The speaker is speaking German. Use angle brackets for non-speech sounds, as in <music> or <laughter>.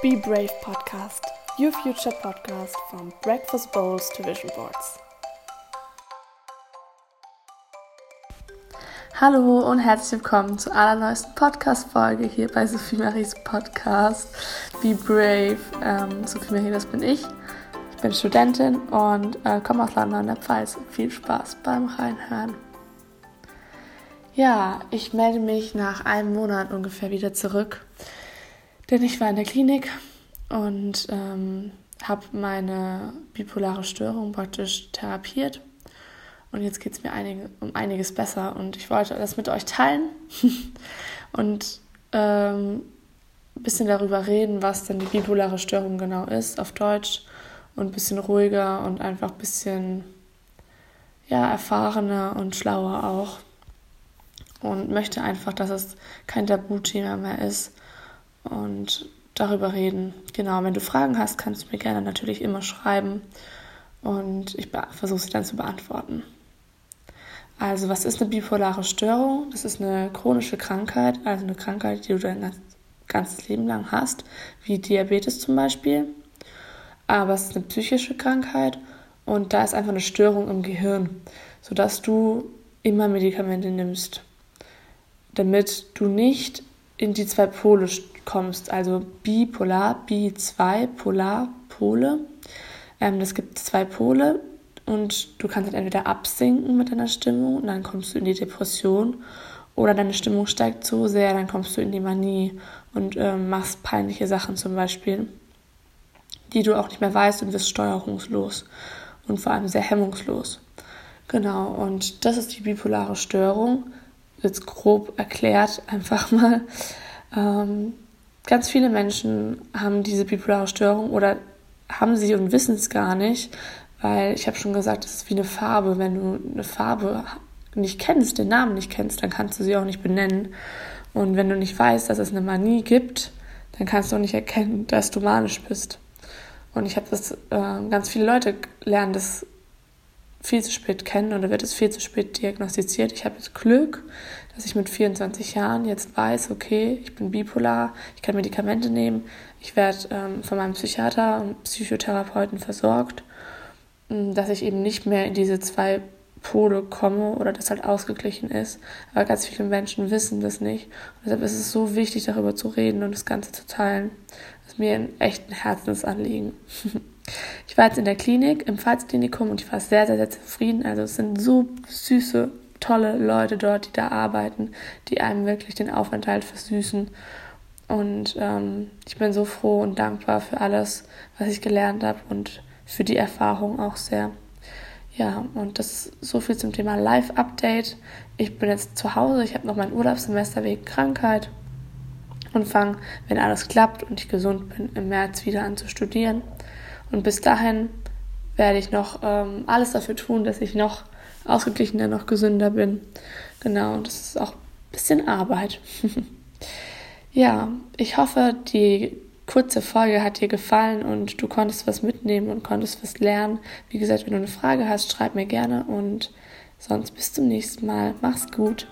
Be Brave Podcast, your future podcast from breakfast bowls to vision boards. Hallo und herzlich willkommen zur allerneuesten Podcast-Folge hier bei Sophie Maries Podcast Be Brave. Ähm, Sophie Marie, das bin ich. Ich bin Studentin und äh, komme aus London, der Pfalz. Viel Spaß beim Reinhören. Ja, ich melde mich nach einem Monat ungefähr wieder zurück, denn ich war in der Klinik und ähm, habe meine bipolare Störung praktisch therapiert. Und jetzt geht es mir einige, um einiges besser. Und ich wollte das mit euch teilen <laughs> und ähm, ein bisschen darüber reden, was denn die bipolare Störung genau ist auf Deutsch und ein bisschen ruhiger und einfach ein bisschen ja, erfahrener und schlauer auch. Und möchte einfach, dass es kein Tabuthema mehr ist und darüber reden. Genau, wenn du Fragen hast, kannst du mir gerne natürlich immer schreiben und ich versuche sie dann zu beantworten. Also, was ist eine bipolare Störung? Das ist eine chronische Krankheit, also eine Krankheit, die du dein ganzes Leben lang hast, wie Diabetes zum Beispiel. Aber es ist eine psychische Krankheit und da ist einfach eine Störung im Gehirn, sodass du immer Medikamente nimmst damit du nicht in die zwei Pole kommst, also bipolar, bi zwei, polar, Pole. Ähm, das gibt zwei Pole und du kannst dann entweder absinken mit deiner Stimmung und dann kommst du in die Depression oder deine Stimmung steigt so sehr, dann kommst du in die Manie und ähm, machst peinliche Sachen zum Beispiel, die du auch nicht mehr weißt und wirst steuerungslos und vor allem sehr hemmungslos. Genau, und das ist die bipolare Störung jetzt grob erklärt, einfach mal. Ähm, ganz viele Menschen haben diese bipolare Störung oder haben sie und wissen es gar nicht, weil ich habe schon gesagt, es ist wie eine Farbe. Wenn du eine Farbe nicht kennst, den Namen nicht kennst, dann kannst du sie auch nicht benennen. Und wenn du nicht weißt, dass es eine Manie gibt, dann kannst du auch nicht erkennen, dass du manisch bist. Und ich habe das, äh, ganz viele Leute lernen das viel zu spät kennen oder wird es viel zu spät diagnostiziert. Ich habe jetzt Glück, dass ich mit 24 Jahren jetzt weiß, okay, ich bin bipolar, ich kann Medikamente nehmen, ich werde ähm, von meinem Psychiater und Psychotherapeuten versorgt, ähm, dass ich eben nicht mehr in diese zwei Pole komme oder das halt ausgeglichen ist. Aber ganz viele Menschen wissen das nicht. Und deshalb ist es so wichtig, darüber zu reden und das Ganze zu teilen. Das ist mir ein echt ein Herzensanliegen. <laughs> Ich war jetzt in der Klinik, im Pfalzklinikum und ich war sehr, sehr, sehr zufrieden. Also es sind so süße, tolle Leute dort, die da arbeiten, die einem wirklich den Aufenthalt versüßen. Und ähm, ich bin so froh und dankbar für alles, was ich gelernt habe und für die Erfahrung auch sehr. Ja, und das ist so viel zum Thema Live-Update. Ich bin jetzt zu Hause, ich habe noch mein Urlaubssemester wegen Krankheit und fange, wenn alles klappt und ich gesund bin, im März wieder an zu studieren. Und bis dahin werde ich noch ähm, alles dafür tun, dass ich noch ausgeglichener, noch gesünder bin. Genau, und das ist auch ein bisschen Arbeit. <laughs> ja, ich hoffe, die kurze Folge hat dir gefallen und du konntest was mitnehmen und konntest was lernen. Wie gesagt, wenn du eine Frage hast, schreib mir gerne und sonst bis zum nächsten Mal. Mach's gut.